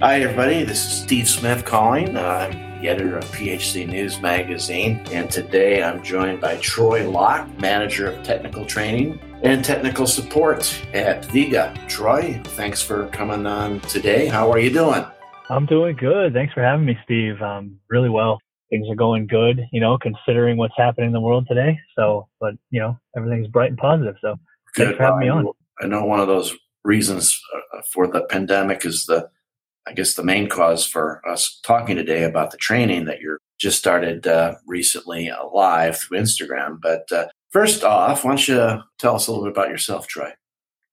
Hi, everybody. This is Steve Smith calling. I'm the editor of PHC News Magazine, and today I'm joined by Troy Locke, manager of technical training and technical support at Viega. Troy, thanks for coming on today. How are you doing? I'm doing good. Thanks for having me, Steve. Um, really well. Things are going good, you know, considering what's happening in the world today. So, but you know, everything's bright and positive. So, good. thanks for having me on. I know one of those reasons uh, for the pandemic is the I guess the main cause for us talking today about the training that you're just started uh, recently live through Instagram. But uh, first off, why don't you tell us a little bit about yourself, Troy?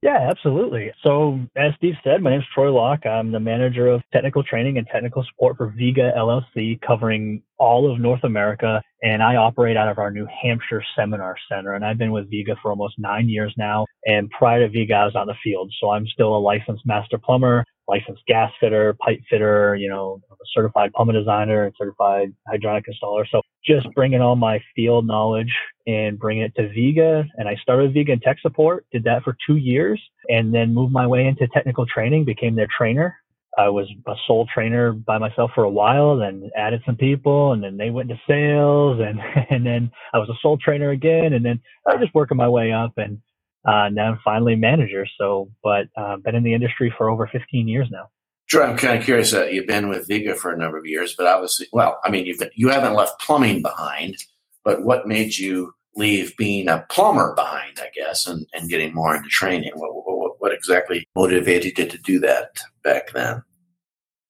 Yeah, absolutely. So, as Steve said, my name is Troy Locke. I'm the manager of technical training and technical support for Viega LLC, covering all of North America. And I operate out of our New Hampshire Seminar Center. And I've been with Viega for almost nine years now. And prior to Viega, I was on the field. So I'm still a licensed master plumber licensed gas fitter, pipe fitter, you know, a certified plumbing designer and certified hydronic installer. So just bringing all my field knowledge and bringing it to Viega. And I started Viega in tech support, did that for two years and then moved my way into technical training, became their trainer. I was a sole trainer by myself for a while, then added some people and then they went to sales and, and then I was a sole trainer again. And then I was just working my way up and uh, now I'm finally manager. So, but uh, been in the industry for over 15 years now. Sure, I'm kind of curious. Uh, you've been with Viega for a number of years, but obviously, well, I mean, you've been, you haven't left plumbing behind. But what made you leave being a plumber behind? I guess, and, and getting more into training. What, what, what exactly motivated you to do that back then?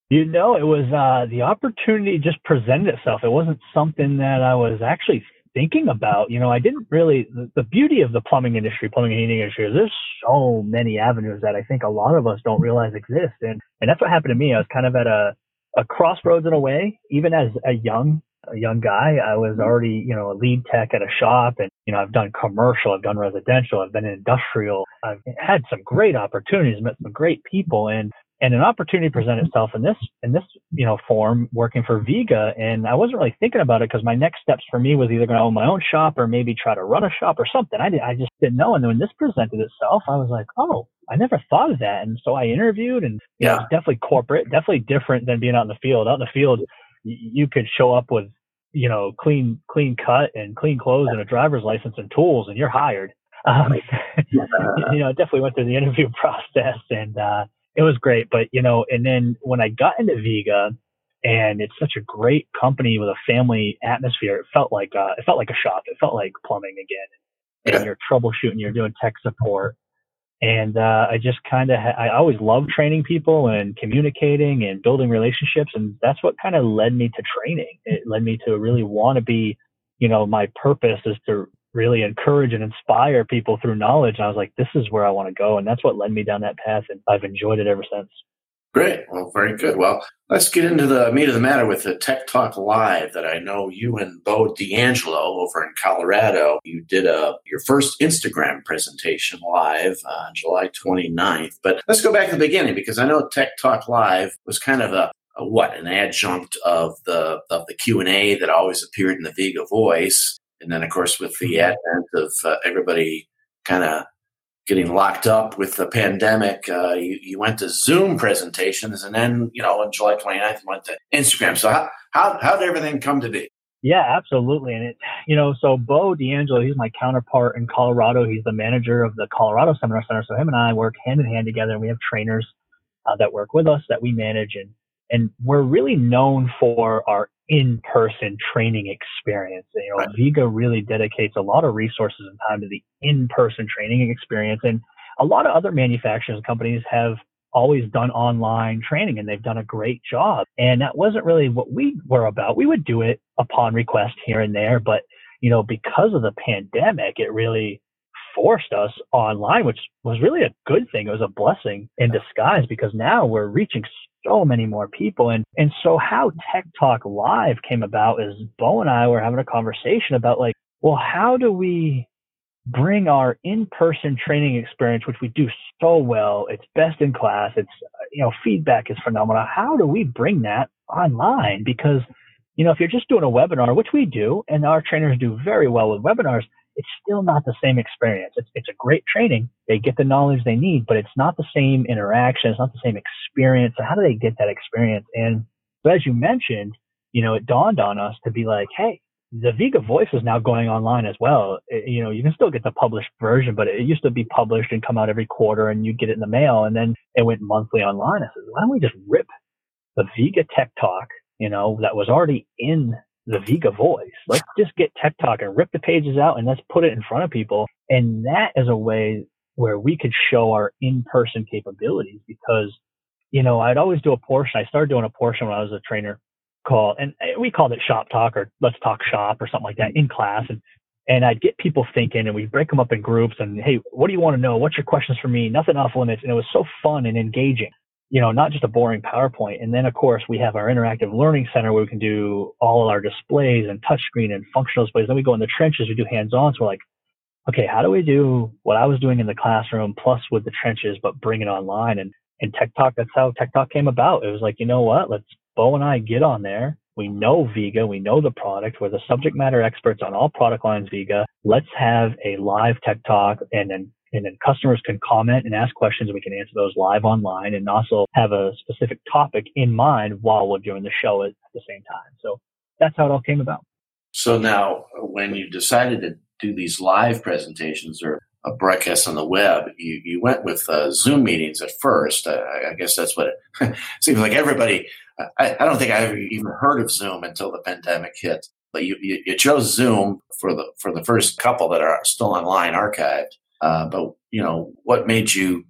You know, it was uh, the opportunity just presented itself. It wasn't something that I was actually thinking about. You know, I didn't really, the, the, beauty of the plumbing industry, plumbing and heating industry is there's so many avenues that I think a lot of us don't realize exist. And, and that's what happened to me. I was kind of at a, a crossroads in a way, even as a young, a young guy, I was mm-hmm. already, you know, a lead tech at a shop and, you know, I've done commercial, I've done residential, I've been industrial. I've had some great opportunities, met some great people. And and an opportunity presented itself in this in this you know form working for Viega and I wasn't really thinking about it because my next steps for me was either going to own my own shop or maybe try to run a shop or something. I did, I just didn't know. And then when this presented itself I was like oh I never thought of that. And so I interviewed and yeah know, definitely corporate definitely different than being out in the field. Out in the field you could show up with you know clean clean cut and clean clothes and a driver's license and tools and you're hired. Um, you know definitely went through the interview process and uh it was great. But you know, and then when I got into Viega, and it's such a great company with a family atmosphere, it felt like uh, it felt like a shop. It felt like plumbing again. And you're troubleshooting, you're doing tech support, and uh, I just kind of ha- I always loved training people and communicating and building relationships, and that's what kind of led me to training. It led me to really want to be, you know, my purpose is to really encourage and inspire people through knowledge. And I was like, this is where I want to go. And that's what led me down that path. And I've enjoyed it ever since. Great. Well, very good. Well, let's get into the meat of the matter with the Tech Talk Live that I know you and Bo D'Angelo over in Colorado, you did a your first Instagram presentation live on July 29th. But let's go back to the beginning because I know Tech Talk Live was kind of a, a what, an adjunct of the of the Q&A that always appeared in the Viega Voice. And then, of course, with the advent of uh, everybody kind of getting locked up with the pandemic, uh, you, you, went to Zoom presentations, and then, you know, on July 29th, you went to Instagram. So, how, how, how did everything come to be? Yeah, absolutely. And it, you know, so Bo D'Angelo, he's my counterpart in Colorado. He's the manager of the Colorado Seminar Center. So him and I work hand in hand together, and we have trainers uh, that work with us that we manage, and and we're really known for our in-person training experience. You know, right. Viega really dedicates a lot of resources and time to the in-person training experience, and a lot of other manufacturers companies have always done online training and they've done a great job. And that wasn't really what we were about. We would do it upon request here and there, but you know, because of the pandemic, it really forced us online, which was really a good thing. It was a blessing in disguise because now we're reaching so many more people. And, and so how Tech Talk Live came about is Bo and I were having a conversation about like, well, how do we bring our in-person training experience, which we do so well. It's best in class. It's, you know, feedback is phenomenal. How do we bring that online? Because, you know, if you're just doing a webinar, which we do, and our trainers do very well with webinars, it's still not the same experience. It's, it's a great training. They get the knowledge they need, but it's not the same interaction. It's not the same experience. So how do they get that experience? And so as you mentioned, you know, it dawned on us to be like, hey, the Viega Voice is now going online as well. It, you know, you can still get the published version, but it used to be published and come out every quarter and you get it in the mail. And then it went monthly online. I said, why don't we just rip the Viega Tech Talk, you know, that was already in the Viega Voice? Let's just get Tech Talk and rip the pages out and let's put it in front of people. And that is a way where we could show our in-person capabilities because, you know, I'd always do a portion. I started doing a portion when I was a trainer call, and eh, we called it shop talk or let's talk shop or something like that in class. And, and I'd get people thinking and we'd break them up in groups and, Hey, what do you want to know? What's your questions for me? Nothing off limits. And it was so fun and engaging, you know, not just a boring PowerPoint. And then of course we have our interactive learning center where we can do all our displays and touchscreen and functional displays. Then we go in the trenches, we do hands on. So we're like, okay, how do we do what I was doing in the classroom plus with the trenches, but bring it online? And, and Tech Talk, that's how Tech Talk came about. It was like, you know what? Let's Bo and I get on there. We know Viega. We know the product. We're the subject matter experts on all product lines Viega. Let's have a live tech talk and then and then customers can comment and ask questions and we can answer those live online and also have a specific topic in mind while we're doing the show at, the same time. So that's how it all came about. So now when you decided to do these live presentations or a broadcast on the web, you, you went with uh, Zoom meetings at first. Uh, I guess that's what it seems like everybody I, I don't think I ever even heard of Zoom until the pandemic hit. But you, you, you, chose Zoom for the for the first couple that are still online archived. Uh, but you know what made you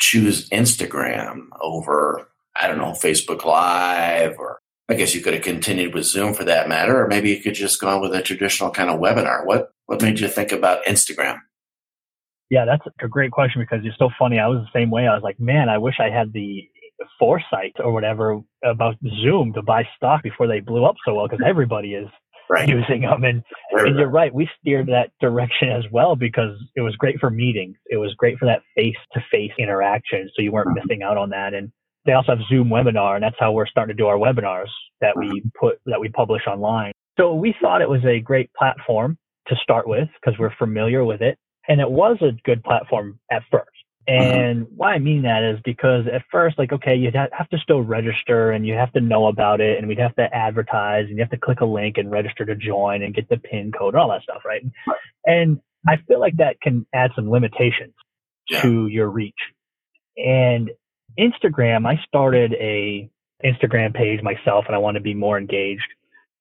choose Instagram over I don't know Facebook Live or I guess you could have continued with Zoom for that matter, or maybe you could just gone with a traditional kind of webinar. What what made you think about Instagram? Yeah, that's a great question because you're so funny. I was the same way. I was like, man, I wish I had the foresight or whatever about Zoom to buy stock before they blew up so well because everybody is right. using them. And, and you're right, we steered that direction as well because it was great for meetings. It was great for that face to face interaction. So you weren't mm-hmm. missing out on that. And they also have Zoom webinar, and that's how we're starting to do our webinars that we mm-hmm. put that we publish online. So we thought it was a great platform to start with because we're familiar with it. And it was a good platform at first. Mm-hmm. And mm-hmm. why I mean that is because at first, like, okay, you'd have to still register and you have to know about it and we'd have to advertise and you have to click a link and register to join and get the PIN code and all that stuff, right? And I feel like that can add some limitations yeah. to your reach. And Instagram, I started a Instagram page myself and I want to be more engaged.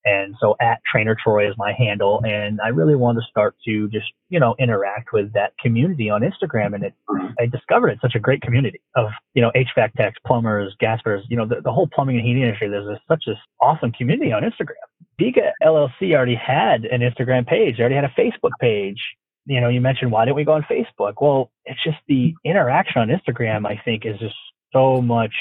And so at Trainer Troy is my handle. And I really want to start to just, you know, interact with that community on Instagram. And it, I discovered it's such a great community of, you know, HVAC techs, plumbers, gaspers, you know, the, the whole plumbing and heating industry. There's a, such an awesome community on Instagram. Viega LLC already had an Instagram page. They already had a Facebook page. You know, you mentioned why didn't we go on Facebook? Well, it's just the interaction on Instagram, I think, is just so much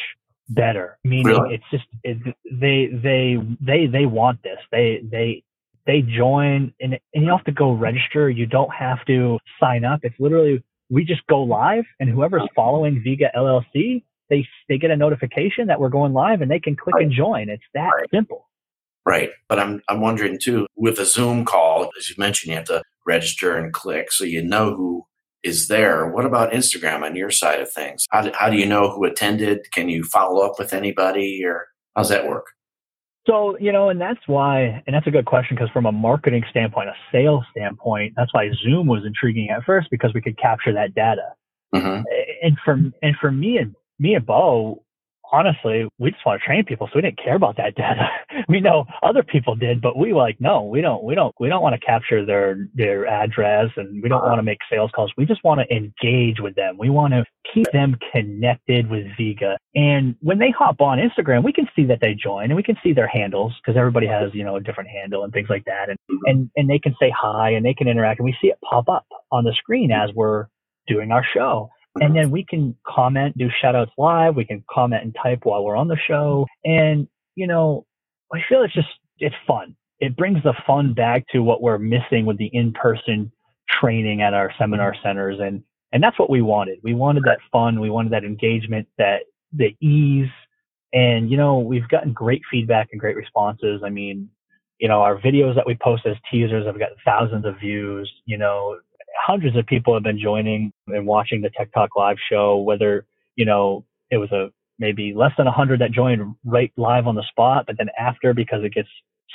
better. Meaning, really? it's just it, they they they they want this. They they they join, and and you don't have to go register. You don't have to sign up. It's literally we just go live, and whoever's following Viega LLC, they they get a notification that we're going live, and they can click right. and join. It's that right. simple. Right, but I'm I'm wondering too with a Zoom call, as you mentioned, you have to register and click, so you know who is there. What about Instagram on your side of things? How do, how do you know who attended? Can you follow up with anybody or how's that work? So, you know, and that's why, and that's a good question because from a marketing standpoint, a sales standpoint, that's why Zoom was intriguing at first because we could capture that data. Mm-hmm. And for, and for me and me and Bo, honestly, we just want to train people, so we didn't care about that data. we know other people did, but we were like, no, we don't, we don't, we don't want to capture their their address, and we don't uh-huh. want to make sales calls. We just want to engage with them. We want to keep them connected with Viega. And when they hop on Instagram, we can see that they join, and we can see their handles because everybody uh-huh. has you know a different handle and things like that, and mm-hmm. and and they can say hi and they can interact, and we see it pop up on the screen mm-hmm. as we're doing our show. And then we can comment, do shout outs live. We can comment and type while we're on the show. And, you know, I feel it's just, it's fun. It brings the fun back to what we're missing with the in-person training at our seminar mm-hmm. centers. And, and that's what we wanted. We wanted that fun. We wanted that engagement, that the ease. And, you know, we've gotten great feedback and great responses. I mean, You know, our videos that we post as teasers have got thousands of views. You know, hundreds of people have been joining and watching the Tech Talk live show, whether, you know, it was a maybe less than 100 that joined right live on the spot, but then after, because it gets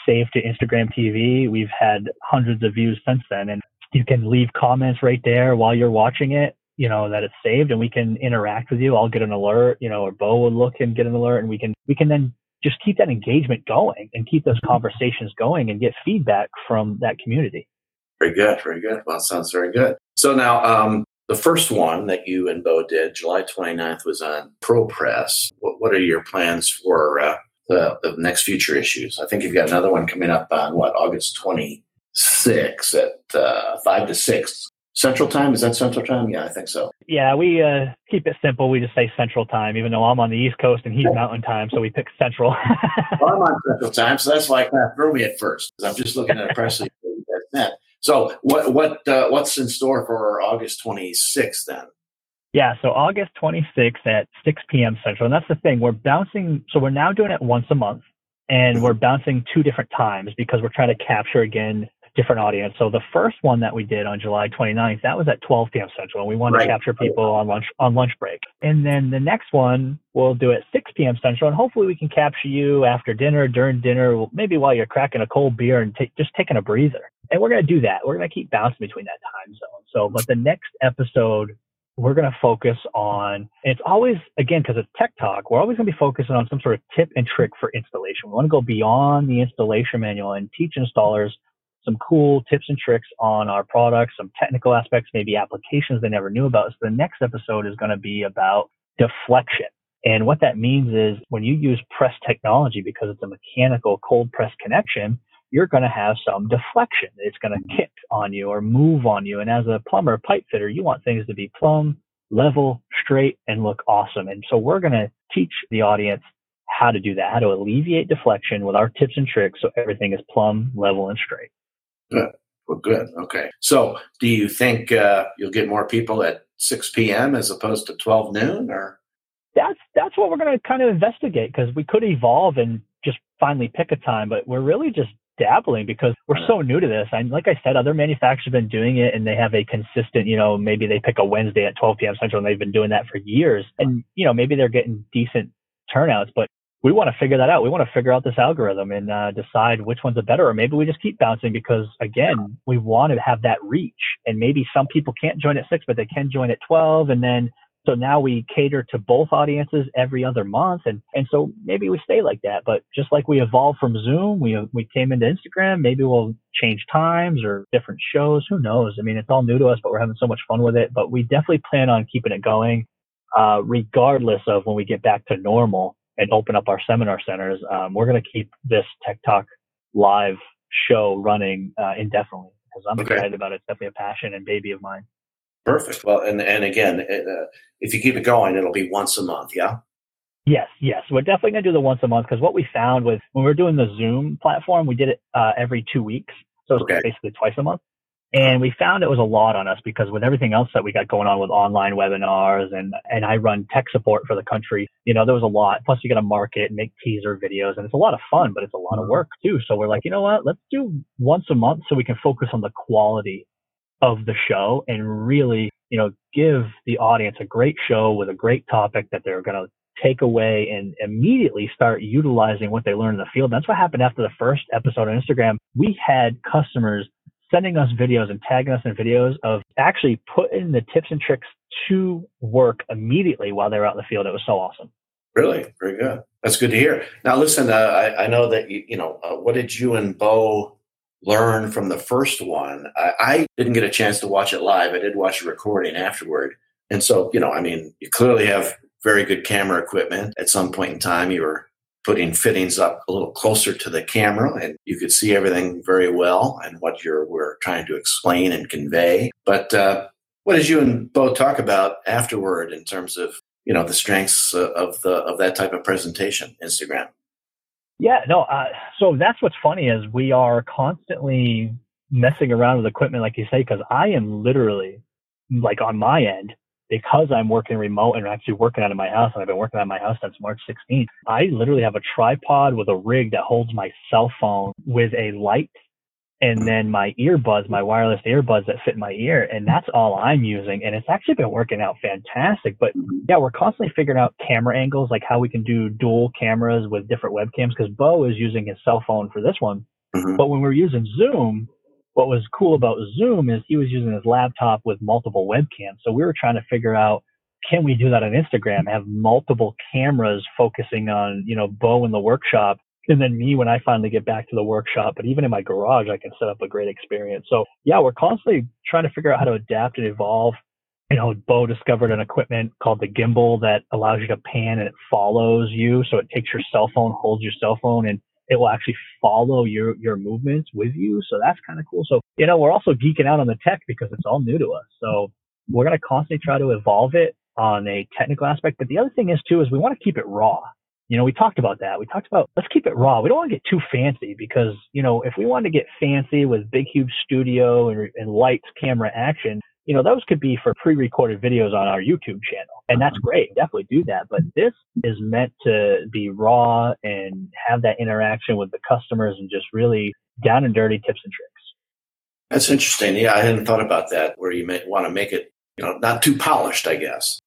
saved to Instagram TV, we've had hundreds of views since then. And you can leave comments right there while you're watching it, you know, that it's saved and we can interact with you. I'll get an alert, you know, or Bo will look and get an alert and we can, we can then just keep that engagement going and keep those mm-hmm. conversations going and get feedback from that community. Very good, very good. Well, sounds very good. So now, um, the first one that you and Bo did, July 29th, was on ProPress. What, what are your plans for uh, the, the, next future issues? I think you've got another one coming up on what, August 26th at uh, 5 to 6 Central Time? Is that Central Time? Yeah, I think so. Yeah, we uh, keep it simple. We just say Central Time, even though I'm on the East Coast and he's Mountain Time, so we pick Central. well, I'm on Central Time, so that's why that threw me at first. I'm just looking at a press release. So what what uh, what's in store for August 26th then? Yeah, so August 26th at 6 p.m. Central, and that's the thing. We're bouncing, so we're now doing it once a month, and mm-hmm. we're bouncing two different times because we're trying to capture again different audience. So the first one that we did on July 29th, that was at 12 p.m. Central, and we wanted right. to capture people on lunch on lunch break. And then the next one we'll do at 6 p.m. Central, and hopefully we can capture you after dinner, during dinner, maybe while you're cracking a cold beer and t- just taking a breather and we're going to do that. We're going to keep bouncing between that time zone. So, but the next episode, we're going to focus on, it's always, again, because it's tech talk, we're always going to be focusing on some sort of tip and trick for installation. We want to go beyond the installation manual and teach installers some cool tips and tricks on our products, some technical aspects, maybe applications they never knew about. So the next episode is going to be about deflection. And what that means is when you use press technology, because it's a mechanical cold press connection, you're going to have some deflection. It's going to kick on you or move on you. And as a plumber, pipe fitter, you want things to be plumb, level, straight, and look awesome. And so we're going to teach the audience how to do that, how to alleviate deflection with our tips and tricks so everything is plumb, level, and straight. Good. Well, good. Okay. So do you think uh, you'll get more people at 6 p.m. as opposed to 12 noon or? That's that's what we're going to kind of investigate because we could evolve and just finally pick a time, but we're really just dabbling because we're so new to this. And like I said, other manufacturers have been doing it and they have a consistent, you know, maybe they pick a Wednesday at 12 p.m. Central and they've been doing that for years. And, you know, maybe they're getting decent turnouts, but we want to figure that out. We want to figure out this algorithm and uh, decide which ones are better, or maybe we just keep bouncing because again, we want to have that reach. And maybe some people can't join at six, but they can join at 12. And then so now we cater to both audiences every other month. And, and so maybe we stay like that. But just like we evolved from Zoom, we, we came into Instagram, maybe we'll change times or different shows. Who knows? I mean, it's all new to us, but we're having so much fun with it. But we definitely plan on keeping it going, uh, regardless of when we get back to normal and open up our seminar centers. Um, we're going to keep this Tech Talk live show running uh, indefinitely because I'm okay. excited about it. It's definitely a passion and baby of mine. Perfect. Well, and and again, uh, if you keep it going, it'll be once a month. Yeah. Yes, yes, we're definitely gonna do the once a month because what we found was when we were doing the Zoom platform, we did it uh, every two weeks, so it's okay. basically twice a month. And we found it was a lot on us because with everything else that we got going on with online webinars and, and I run tech support for the country, you know, there was a lot. Plus you got to market and make teaser videos and it's a lot of fun, but it's a lot of mm-hmm. work too. So we're like, you know what? Let's do once a month so we can focus on the quality of the show and really, you know, give the audience a great show with a great topic that they're going to take away and immediately start utilizing what they learned in the field. That's what happened after the first episode on Instagram. We had customers sending us videos and tagging us in videos of actually putting the tips and tricks to work immediately while they were out in the field. It was so awesome. Really, very good. That's good to hear. Now, listen, uh, I, I, know that you, you know uh, what did you and Bo learn from the first one. I, I, didn't get a chance to watch it live. I did watch a recording afterward. And so, you know, I mean, you clearly have very good camera equipment. At some point in time, you were putting fittings up a little closer to the camera and you could see everything very well and what you're we're trying to explain and convey. But uh, what did you and Bo talk about afterward in terms of, you know, the strengths of the of that type of presentation, Instagram? Yeah, no. Uh, so that's what's funny is we are constantly messing around with equipment, like you say, because I am literally like on my end because I'm working remote and actually working out of my house, and I've been working out of my house since March 16th, I literally have a tripod with a rig that holds my cell phone with a light and then my earbuds, my wireless earbuds that fit in my ear, and that's all I'm using. And it's actually been working out fantastic. But yeah, we're constantly figuring out camera angles, like how we can do dual cameras with different webcams, because Bo is using his cell phone for this one. Mm-hmm. But when we're using Zoom, what was cool about Zoom is he was using his laptop with multiple webcams. So we were trying to figure out can we do that on Instagram? Have multiple cameras focusing on, you know, Bo in the workshop and then me when I finally get back to the workshop. But even in my garage, I can set up a great experience. So yeah, we're constantly trying to figure out how to adapt and evolve. You know, Bo discovered an equipment called the gimbal that allows you to pan and it follows you. So it takes your cell phone, holds your cell phone, and it will actually follow your your movements with you. So that's kind of cool. So you know, we're also geeking out on the tech because it's all new to us. So we're gonna constantly try to evolve it on a technical aspect. But the other thing is too is we want to keep it raw you know, we talked about that. We talked about let's keep it raw. We don't want to get too fancy because, you know, if we want to get fancy with big, huge studio and, and lights, camera action, you know, those could be for pre-recorded videos on our YouTube channel. And that's uh-huh. great. Definitely do that. But this is meant to be raw and have that interaction with the customers and just really down and dirty tips and tricks. That's interesting. Yeah, I hadn't thought about that where you may want to make it, you know, not too polished, I guess.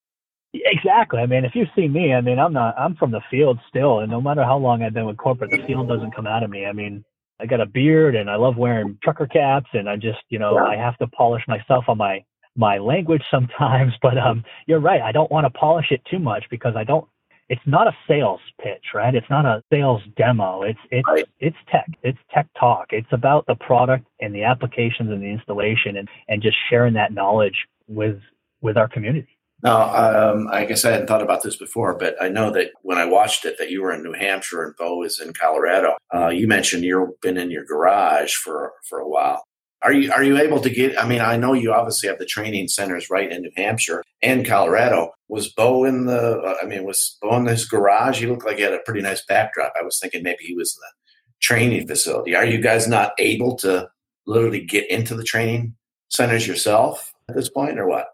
Exactly. I mean, if you see me, I mean, I'm not, I'm from the field still. And no matter how long I've been with corporate, the field doesn't come out of me. I mean, I got a beard and I love wearing trucker caps and I just, you know, yeah. I have to polish myself on my, my language sometimes, but, um, you're right. I don't want to polish it too much because I don't, it's not a sales pitch, right? It's not a sales demo. It's, it's, right. it's tech. It's tech talk. It's about the product and the applications and the installation and, and just sharing that knowledge with, with our community. Now, um, I guess I hadn't thought about this before, but I know that when I watched it, that you were in New Hampshire and Bo is in Colorado. Uh, you mentioned you've been in your garage for for a while. Are you are you able to get? I mean, I know you obviously have the training centers right in New Hampshire and Colorado. Was Bo in the? Uh, I mean, was Bo in his garage? He looked like he had a pretty nice backdrop. I was thinking maybe he was in the training facility. Are you guys not able to literally get into the training centers yourself at this point, or what?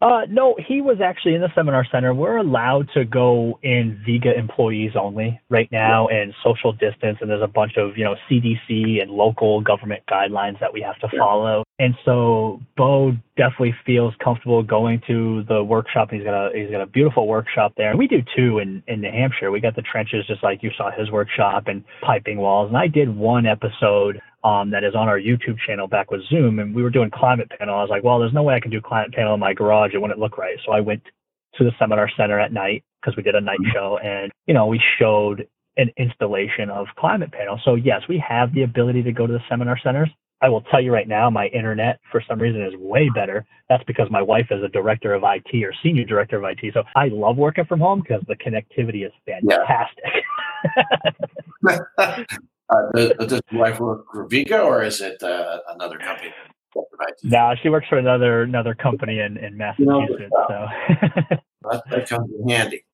Uh, no, he was actually in the seminar center. We're allowed to go in Viega employees only right now and social distance. And there's a bunch of, you know, CDC and local government guidelines that we have to follow. And so Bo definitely feels comfortable going to the workshop. He's got a, he's got a beautiful workshop there. And we do too in, in New Hampshire. We got the trenches just like you saw his workshop and piping walls. And I did one episode um, that is on our YouTube channel back with Zoom, and we were doing climate panel. I was like, well, there's no way I can do climate panel in my garage. It wouldn't look right. So I went to the seminar center at night because we did a night mm-hmm. show, and you know we showed an installation of climate panel. So yes, we have the ability to go to the seminar centers. I will tell you right now, my internet for some reason is way better. That's because my wife is a director of IT or senior director of IT. So I love working from home because the connectivity is fantastic. Yeah. Uh, does, does your wife work for Viega or is it uh, another company? No, she works for another another company in, in Massachusetts. You know, so that, that, comes in handy.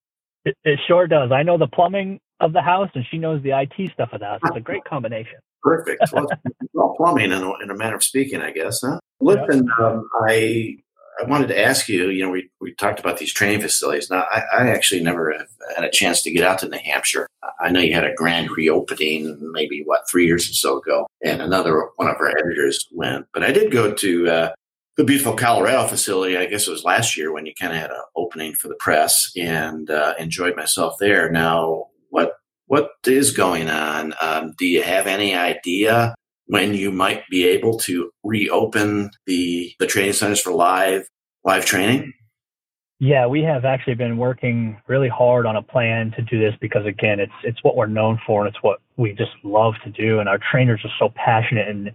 It, it, sure does. I know the plumbing of the house, and she knows the IT stuff of the house. It's a great combination. Perfect. Well, well plumbing in a, in a manner of speaking, I guess. Huh? Listen, um, I I wanted to ask you, you know, we, we talked about these training facilities. Now, I, I, actually never had a chance to get out to New Hampshire. I know you had a grand reopening maybe, what, three years or so ago, and another one of our editors went. But I did go to uh, the beautiful Colorado facility. I guess it was last year when you kind of had an opening for the press and uh, enjoyed myself there. Now, what what is going on? Um, do you have any idea when you might be able to reopen the the training centers for live live training? Yeah, we have actually been working really hard on a plan to do this because again, it's it's what we're known for and it's what we just love to do and our trainers are so passionate and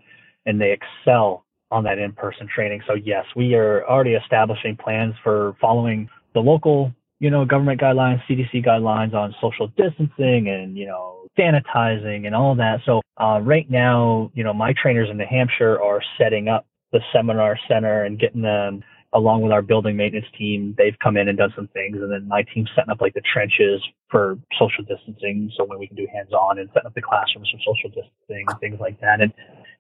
and they excel on that in-person training. So yes, we are already establishing plans for following the local, you know, government guidelines, CDC guidelines on social distancing and, you know, sanitizing and all that. So uh, right now, you know, my trainers in New Hampshire are setting up the seminar center and getting them along with our building maintenance team. They've come in and done some things, and then my team's setting up like the trenches for social distancing, so when we can do hands-on and setting up the classrooms for social distancing and things like that. And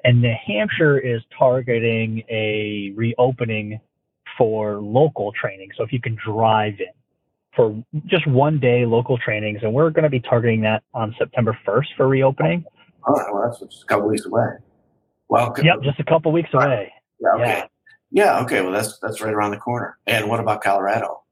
and New Hampshire is targeting a reopening for local training. So if you can drive in for just one day local trainings, and we're going to be targeting that on September 1st for reopening. Oh, well, that's just a couple weeks away. Well, yep, just a couple weeks away. Yeah, okay. Yeah. yeah, okay. Well, that's that's right around the corner. And what about Colorado?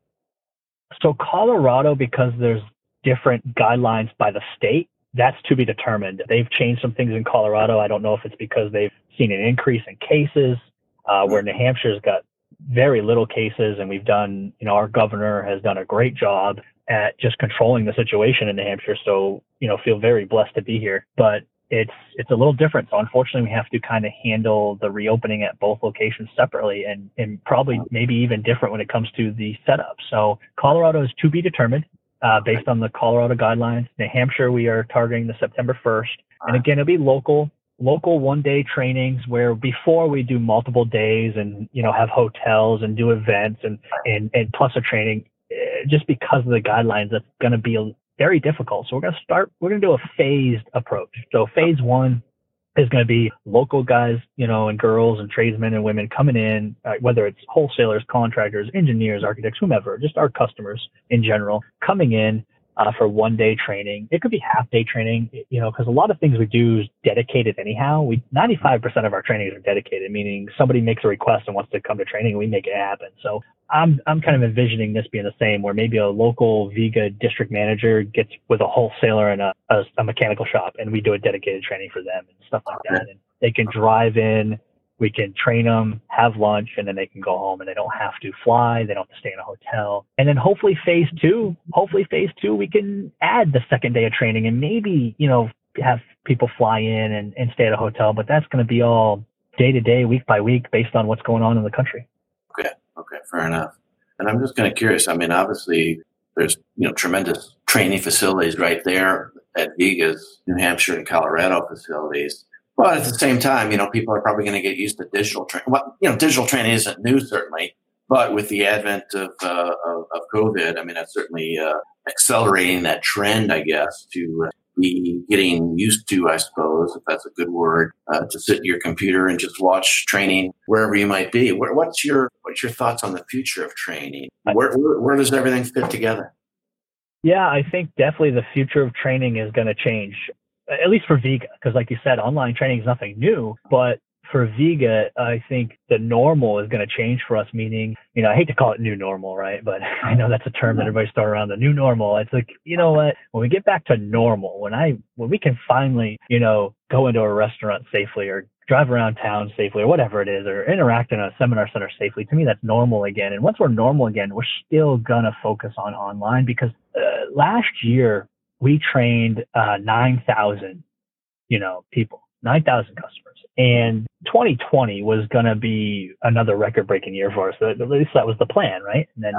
So Colorado, because there's different guidelines by the state, that's to be determined. They've changed some things in Colorado. I don't know if it's because they've seen an increase in cases, uh, where New Hampshire's got very little cases, and we've done, you know, our governor has done a great job at just controlling the situation in New Hampshire. So, you know, feel very blessed to be here. But it's it's a little different. So unfortunately, we have to kind of handle the reopening at both locations separately, and and probably maybe even different when it comes to the setup. So Colorado is to be determined. Uh, based on the Colorado guidelines, New Hampshire, we are targeting the September 1st. And again, it'll be local local one day trainings where before we do multiple days and you know have hotels and do events and and, and plus a training eh, just because of the guidelines that's going to be very difficult. So we're going to start we're going to do a phased approach. So phase one is going to be local guys you know and girls and tradesmen and women coming in uh, whether it's wholesalers contractors engineers architects whomever just our customers in general coming in uh, for one day training. It could be half day training, you know, because a lot of things we do is dedicated anyhow. We 95% of our trainings are dedicated, meaning somebody makes a request and wants to come to training, we make it happen. So I'm I'm kind of envisioning this being the same, where maybe a local Viega district manager gets with a wholesaler and a, a, a mechanical shop, and we do a dedicated training for them and stuff like that, and they can drive in we can train them, have lunch, and then they can go home and they don't have to fly. They don't have to stay in a hotel. And then hopefully phase two, hopefully phase two, we can add the second day of training and maybe, you know, have people fly in and, and stay at a hotel, but that's going to be all day to day, week by week based on what's going on in the country. Okay. Okay. Fair enough. And I'm just kind of curious. I mean, obviously there's, you know, tremendous training facilities right there at Viega's, New Hampshire and Colorado facilities well, at the same time, you know, people are probably going to get used to digital training. Well, you know, digital training isn't new, certainly, but with the advent of uh, of, of, COVID, I mean, that's certainly uh, accelerating that trend, I guess, to uh, be getting used to, I suppose, if that's a good word, uh, to sit at your computer and just watch training wherever you might be. Where, what's your what's your thoughts on the future of training? Where, where, where does everything fit together? Yeah, I think definitely the future of training is going to change at least for Viega, because like you said, online training is nothing new, but for Viega, I think the normal is going to change for us, meaning, you know, I hate to call it new normal, right? But I know that's a term that everybody's throwing around the new normal. It's like, you know what? When we get back to normal, when I, when we can finally, you know, go into a restaurant safely or drive around town safely or whatever it is, or interact in a seminar center safely, to me, that's normal again. And once we're normal again, we're still going to focus on online because uh, last year, we trained uh, 9,000, you know, people, 9,000 customers. And 2020 was going to be another record breaking year for us. At least that was the plan, right? And then,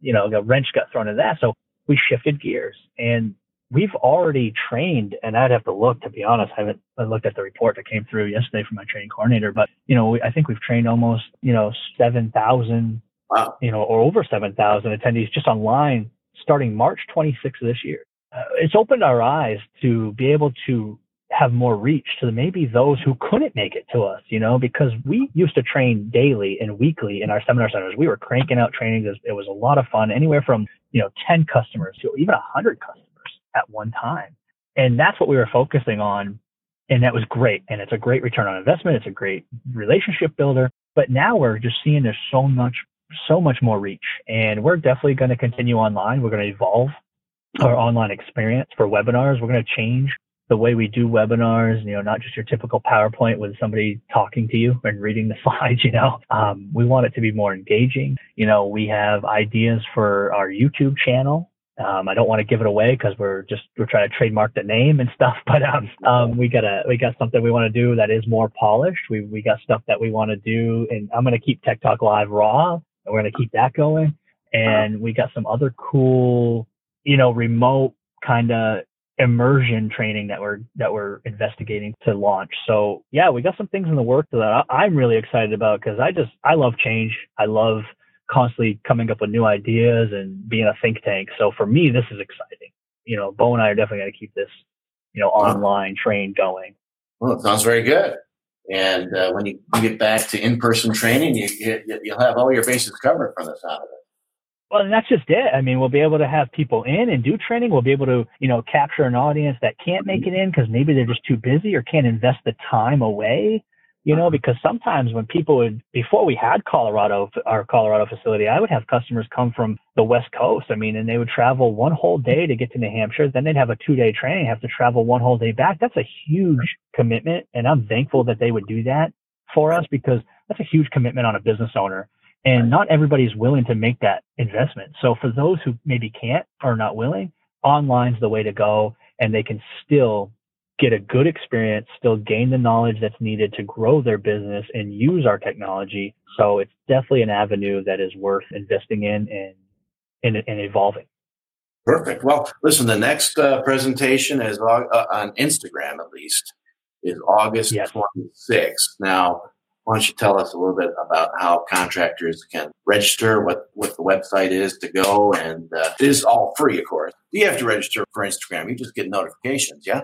you know, the wrench got thrown in that. So we shifted gears and we've already trained, and I'd have to look, to be honest, I haven't I looked at the report that came through yesterday from my training coordinator, but, you know, we, I think we've trained almost, you know, 7,000, wow. you know, or over 7,000 attendees just online starting March 26th of this year uh, it's opened our eyes to be able to have more reach to maybe those who couldn't make it to us, you know, because we used to train daily and weekly in our seminar centers. We were cranking out trainings. It was a lot of fun, anywhere from, you know, 10 customers to even 100 customers at one time. And that's what we were focusing on. And that was great. And it's a great return on investment. It's a great relationship builder. But now we're just seeing there's so much, so much more reach. And we're definitely going to continue online. We're going to evolve our online experience for webinars. We're going to change the way we do webinars, you know, not just your typical PowerPoint with somebody talking to you and reading the slides, you know. Um, we want it to be more engaging. You know, we have ideas for our YouTube channel. Um, I don't want to give it away because we're just we're trying to trademark the name and stuff, but um, um, we got a we got something we want to do that is more polished. We we got stuff that we want to do, and I'm going to keep Tech Talk Live raw, and we're going to keep that going. And we got some other cool you know, remote kind of immersion training that we're that we're investigating to launch. So yeah, we got some things in the works that I'm really excited about because I just I love change. I love constantly coming up with new ideas and being a think tank. So for me, this is exciting. You know, Bo and I are definitely going to keep this, you know, online train going. Well, it sounds very good. And uh, when you get back to in-person training, you, you, you'll have all your bases covered from the sound of it. Well, and that's just it. I mean, we'll be able to have people in and do training. We'll be able to, you know, capture an audience that can't make it in because maybe they're just too busy or can't invest the time away you know, uh-huh. because sometimes when people would, before we had Colorado, our Colorado facility, I would have customers come from the West Coast. I mean, and they would travel one whole day to get to New Hampshire. Then they'd have a two day training, have to travel one whole day back. That's a huge commitment. And I'm thankful that they would do that for us because that's a huge commitment on a business owner. And not everybody's willing to make that investment. So for those who maybe can't or not willing, online's the way to go and they can still get a good experience, still gain the knowledge that's needed to grow their business and use our technology. So it's definitely an avenue that is worth investing in and, and, and evolving. Perfect. Well, listen, the next uh, presentation is uh, on Instagram, at least, is August yes. 26th. Now, why don't you tell us a little bit about how contractors can register, what, what the website is to go, and uh, it is all free, of course. You have to register for Instagram. You just get notifications, yeah?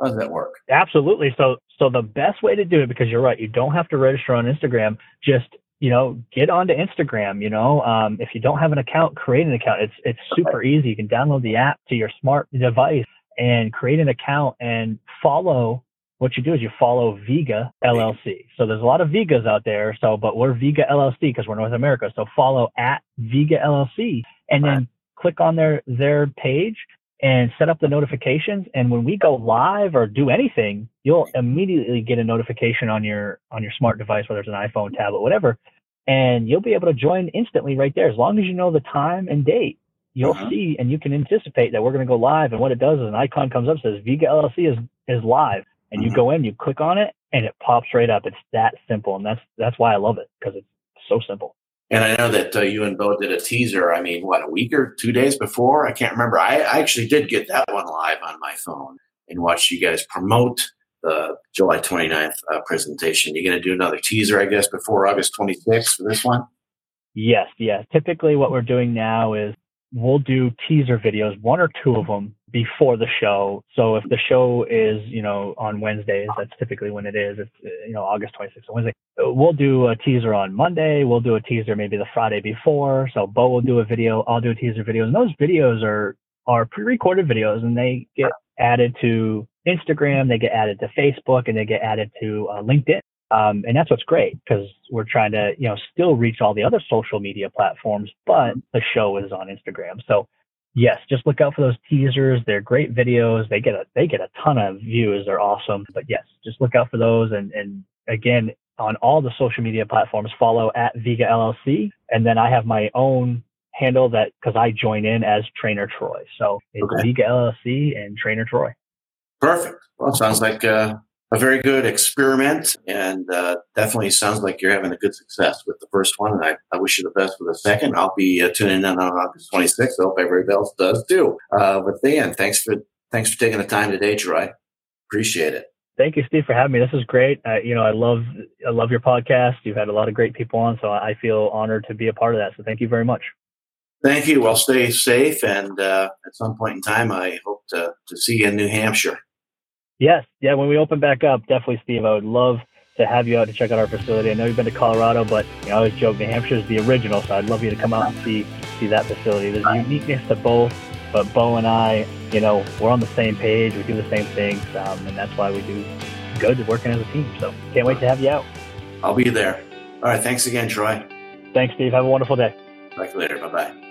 How does that work? Absolutely. So, so the best way to do it, because you're right, you don't have to register on Instagram. Just you know, get onto Instagram. You know, um, if you don't have an account, create an account. It's it's super okay. easy. You can download the app to your smart device and create an account and follow. What you do is you follow Viega LLC. So there's a lot of Viegas out there. So, but we're Viega LLC because we're North America. So follow at Viega LLC and then click on their their page and set up the notifications. And when we go live or do anything, you'll immediately get a notification on your on your smart device, whether it's an iPhone, tablet, whatever, and you'll be able to join instantly right there. As long as you know the time and date, you'll uh-huh. see and you can anticipate that we're going to go live. And what it does is an icon comes up says Viega LLC is is live, and you go in, you click on it, and it pops right up. It's that simple, and that's that's why I love it because it's so simple. And I know that uh, you and Bo did a teaser. I mean, what a week or two days before? I can't remember. I, I actually did get that one live on my phone and watched you guys promote the July 29th uh, presentation. You're going to do another teaser, I guess, before August 26th for this one. Yes, yes. Typically, what we're doing now is we'll do teaser videos, one or two of them before the show. So if the show is, you know, on Wednesdays, that's typically when it is. It's, you know, August 26th, Wednesday. We'll do a teaser on Monday. We'll do a teaser maybe the Friday before. So Bo will do a video. I'll do a teaser video. And those videos are, are pre-recorded videos and they get added to Instagram. They get added to Facebook and they get added to uh, LinkedIn. Um, and that's what's great because we're trying to, you know, still reach all the other social media platforms, but the show is on Instagram. So yes, just look out for those teasers. They're great videos. They get a, they get a ton of views. They're awesome. But yes, just look out for those. And, and again, on all the social media platforms, follow at Viega LLC. And then I have my own handle that because I join in as Trainer Troy. So it's okay. Viega LLC and Trainer Troy. Perfect. Well, sounds like uh, a very good experiment, and uh, definitely sounds like you're having a good success with the first one. And I, I wish you the best for the second. I'll be uh, tuning in on August 26th. I hope everybody else does too. Uh, but Dan, thanks for thanks for taking the time today, Troy. Appreciate it. Thank you, Steve, for having me. This is great. Uh, you know, I love I love your podcast. You've had a lot of great people on, so I feel honored to be a part of that. So thank you very much. Thank you. Well, stay safe, and uh, at some point in time, I hope to to see you in New Hampshire. Yes, yeah. When we open back up, definitely, Steve. I would love to have you out to check out our facility. I know you've been to Colorado, but you know, I always joke New Hampshire is the original, so I'd love you to come out and see see that facility. There's a uniqueness to both, but Bo and I, you know, we're on the same page. We do the same things, um, and that's why we do good working as a team. So can't wait to have you out. I'll be there. All right. Thanks again, Troy. Thanks, Steve. Have a wonderful day. Talk to you later. Bye bye.